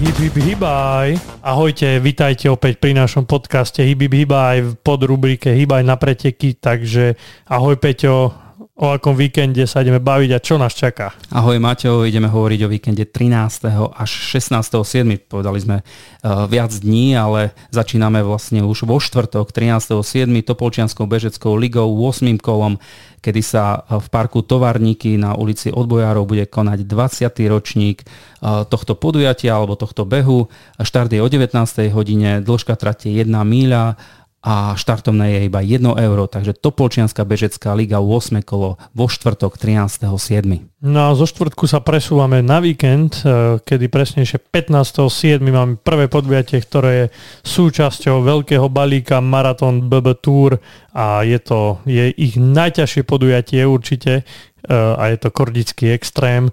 Hip hip hibaj. Ahojte, vitajte opäť pri našom podcaste Hip hip hibaj v podrubrike Hibaj na preteky, takže ahoj Peťo, o akom víkende sa ideme baviť a čo nás čaká. Ahoj Maťo, ideme hovoriť o víkende 13. až 16.7. Povedali sme uh, viac dní, ale začíname vlastne už vo štvrtok 13.7. Topolčianskou bežeckou ligou 8. kolom kedy sa v parku Tovarníky na ulici Odbojárov bude konať 20. ročník tohto podujatia alebo tohto behu. Štart je o 19. hodine, dĺžka trate 1 míľa a štartovné je iba 1 euro, takže Topolčianská bežecká liga 8 kolo vo štvrtok 13.7. No a zo štvrtku sa presúvame na víkend, e, kedy presnejšie 15.7. máme prvé podujatie, ktoré je súčasťou veľkého balíka Marathon BB Tour a je to je ich najťažšie podujatie určite, E, a je to Kordický extrém, e,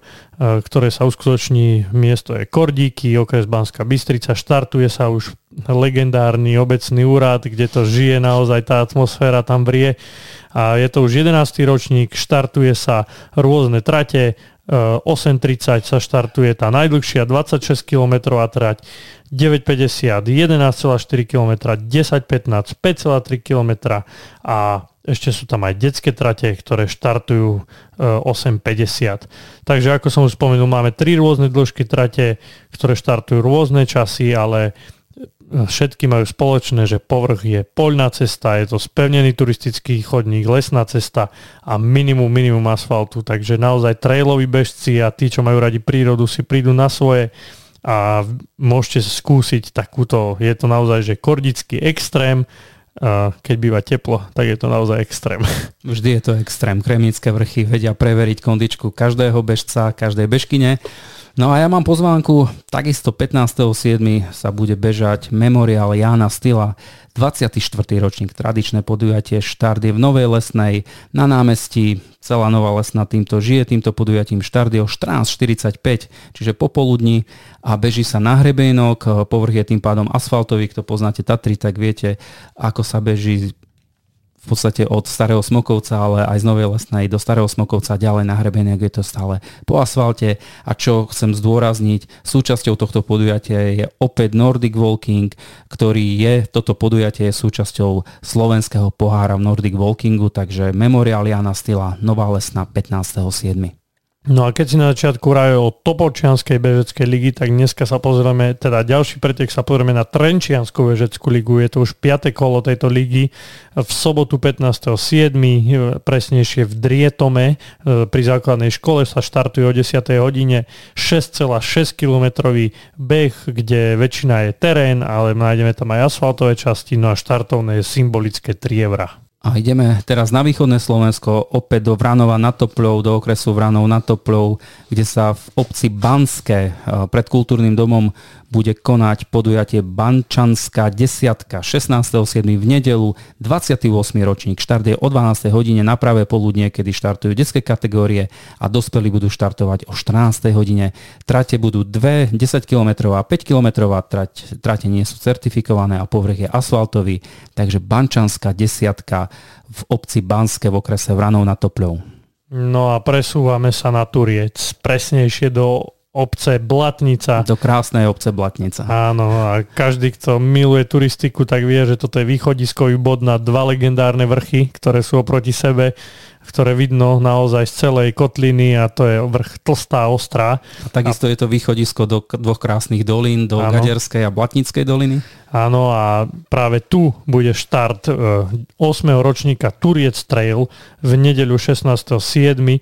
ktoré sa uskutoční, miesto je Kordíky, okres Banská Bystrica, štartuje sa už legendárny obecný úrad, kde to žije naozaj, tá atmosféra tam vrie a je to už 11. ročník, štartuje sa rôzne trate, 8.30 sa štartuje tá najdlhšia 26 km trať, 9.50 11,4 km, 10.15 5,3 km a ešte sú tam aj detské trate, ktoré štartujú 8.50. E, Takže ako som už spomenul, máme tri rôzne dĺžky trate, ktoré štartujú rôzne časy, ale všetky majú spoločné, že povrch je poľná cesta, je to spevnený turistický chodník, lesná cesta a minimum, minimum asfaltu. Takže naozaj trailoví bežci a tí, čo majú radi prírodu, si prídu na svoje a môžete skúsiť takúto, je to naozaj, že kordický extrém, a keď býva teplo, tak je to naozaj extrém. Vždy je to extrém. Kremnické vrchy vedia preveriť kondičku každého bežca, každej bežkyne. No a ja mám pozvánku, takisto 15.7. sa bude bežať memoriál Jána Stila, 24. ročník, tradičné podujatie, štart je v Novej Lesnej, na námestí, celá Nová Lesná týmto žije, týmto podujatím štart je o 14.45, čiže popoludní a beží sa na hrebenok, povrch je tým pádom asfaltový, kto poznáte Tatry, tak viete, ako sa beží v podstate od Starého Smokovca, ale aj z Novej Lesnej do Starého Smokovca ďalej na hrebenie, je to stále po asfalte. A čo chcem zdôrazniť, súčasťou tohto podujatia je opäť Nordic Walking, ktorý je, toto podujatie je súčasťou slovenského pohára v Nordic Walkingu, takže Memorial Jana Stila, Nová Lesná 15.7. No a keď si na začiatku rajol o Topolčianskej bežeckej ligy, tak dneska sa pozrieme, teda ďalší pretek sa pozrieme na Trenčianskú bežeckú ligu. Je to už 5. kolo tejto ligy. V sobotu 15.7. presnejšie v Drietome e, pri základnej škole sa štartuje o 10. hodine 6,6 km beh, kde väčšina je terén, ale nájdeme tam aj asfaltové časti, no a štartovné je symbolické 3 eurá. A ideme teraz na východné Slovensko, opäť do Vranova nad Topľou, do okresu Vranov nad Topľou, kde sa v obci Banské eh, pred kultúrnym domom bude konať podujatie Bančanská desiatka 16.7. v nedelu 28. ročník. Štart je o 12. hodine na pravé poludnie, kedy štartujú detské kategórie a dospelí budú štartovať o 14. hodine. Trate budú 2 10 km a 5 km trať, trate nie sú certifikované a povrch je asfaltový, takže Bančanská desiatka v obci Banské v okrese Vranov na Topľou. No a presúvame sa na Turiec, presnejšie do obce Blatnica. Do krásnej obce Blatnica. Áno, a každý, kto miluje turistiku, tak vie, že toto je východiskový bod na dva legendárne vrchy, ktoré sú oproti sebe ktoré vidno naozaj z celej kotliny a to je vrch Tlstá Ostrá. A takisto a... je to východisko do dvoch krásnych dolín, do ano. Gaderskej a Blatnickej doliny. Áno a práve tu bude štart 8. E, ročníka Turiec Trail v nedeľu 16.7. E,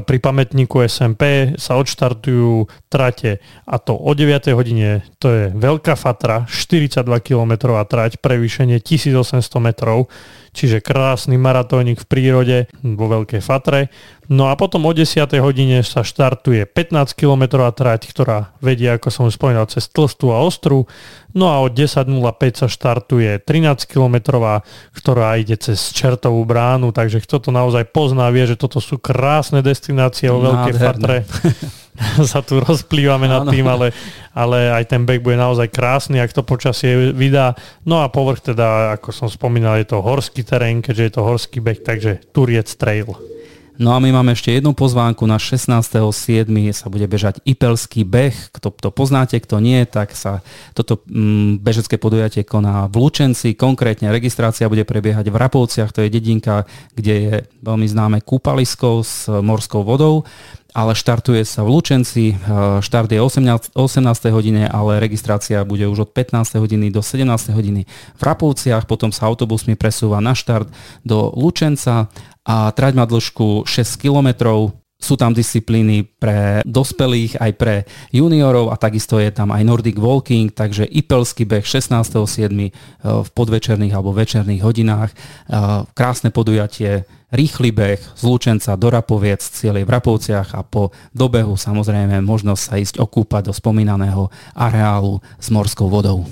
pri pamätníku SMP sa odštartujú trate a to o 9. hodine to je Veľká Fatra, 42 km trať, prevýšenie 1800 metrov čiže krásny maratónik v prírode vo Veľkej Fatre. No a potom o 10. hodine sa štartuje 15 km trať, ktorá vedie, ako som už spomínal, cez Tlstú a Ostru. No a o 10.05 sa štartuje 13 km, ktorá ide cez Čertovú bránu, takže kto to naozaj pozná, vie, že toto sú krásne destinácie vo Veľkej Fatre. sa tu rozplývame nad tým, ale, ale aj ten beh bude naozaj krásny, ak to počasie vydá. No a povrch teda, ako som spomínal, je to horský terén, keďže je to horský beh, takže Turiec Trail. No a my máme ešte jednu pozvánku na 16.7. sa bude bežať Ipelský beh. Kto to poznáte, kto nie, tak sa toto mm, bežecké podujatie koná v Lučenci. Konkrétne registrácia bude prebiehať v Rapovciach, to je dedinka, kde je veľmi známe kúpalisko s morskou vodou ale štartuje sa v Lučenci. Štart je 18, 18. hodine, ale registrácia bude už od 15. hodiny do 17. hodiny v Rapovciach, potom sa autobusmi presúva na štart do Lučenca a trať má dĺžku 6 kilometrov. Sú tam disciplíny pre dospelých, aj pre juniorov a takisto je tam aj Nordic Walking, takže Ipelský beh 16.7. E, v podvečerných alebo večerných hodinách. E, krásne podujatie, rýchly beh z Lučenca do Rapoviec, cieľej v Rapovciach a po dobehu samozrejme možnosť sa ísť okúpať do spomínaného areálu s morskou vodou.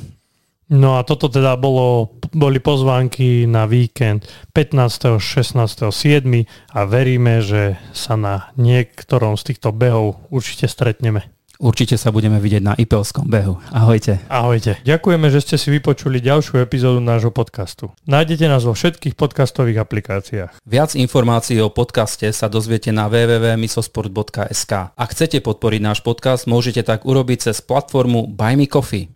No a toto teda bolo, boli pozvánky na víkend 15. 16. 7. a veríme, že sa na niektorom z týchto behov určite stretneme. Určite sa budeme vidieť na Ipelskom behu. Ahojte. Ahojte. Ďakujeme, že ste si vypočuli ďalšiu epizódu nášho podcastu. Nájdete nás vo všetkých podcastových aplikáciách. Viac informácií o podcaste sa dozviete na www.misosport.sk. Ak chcete podporiť náš podcast, môžete tak urobiť cez platformu Buy Me Coffee.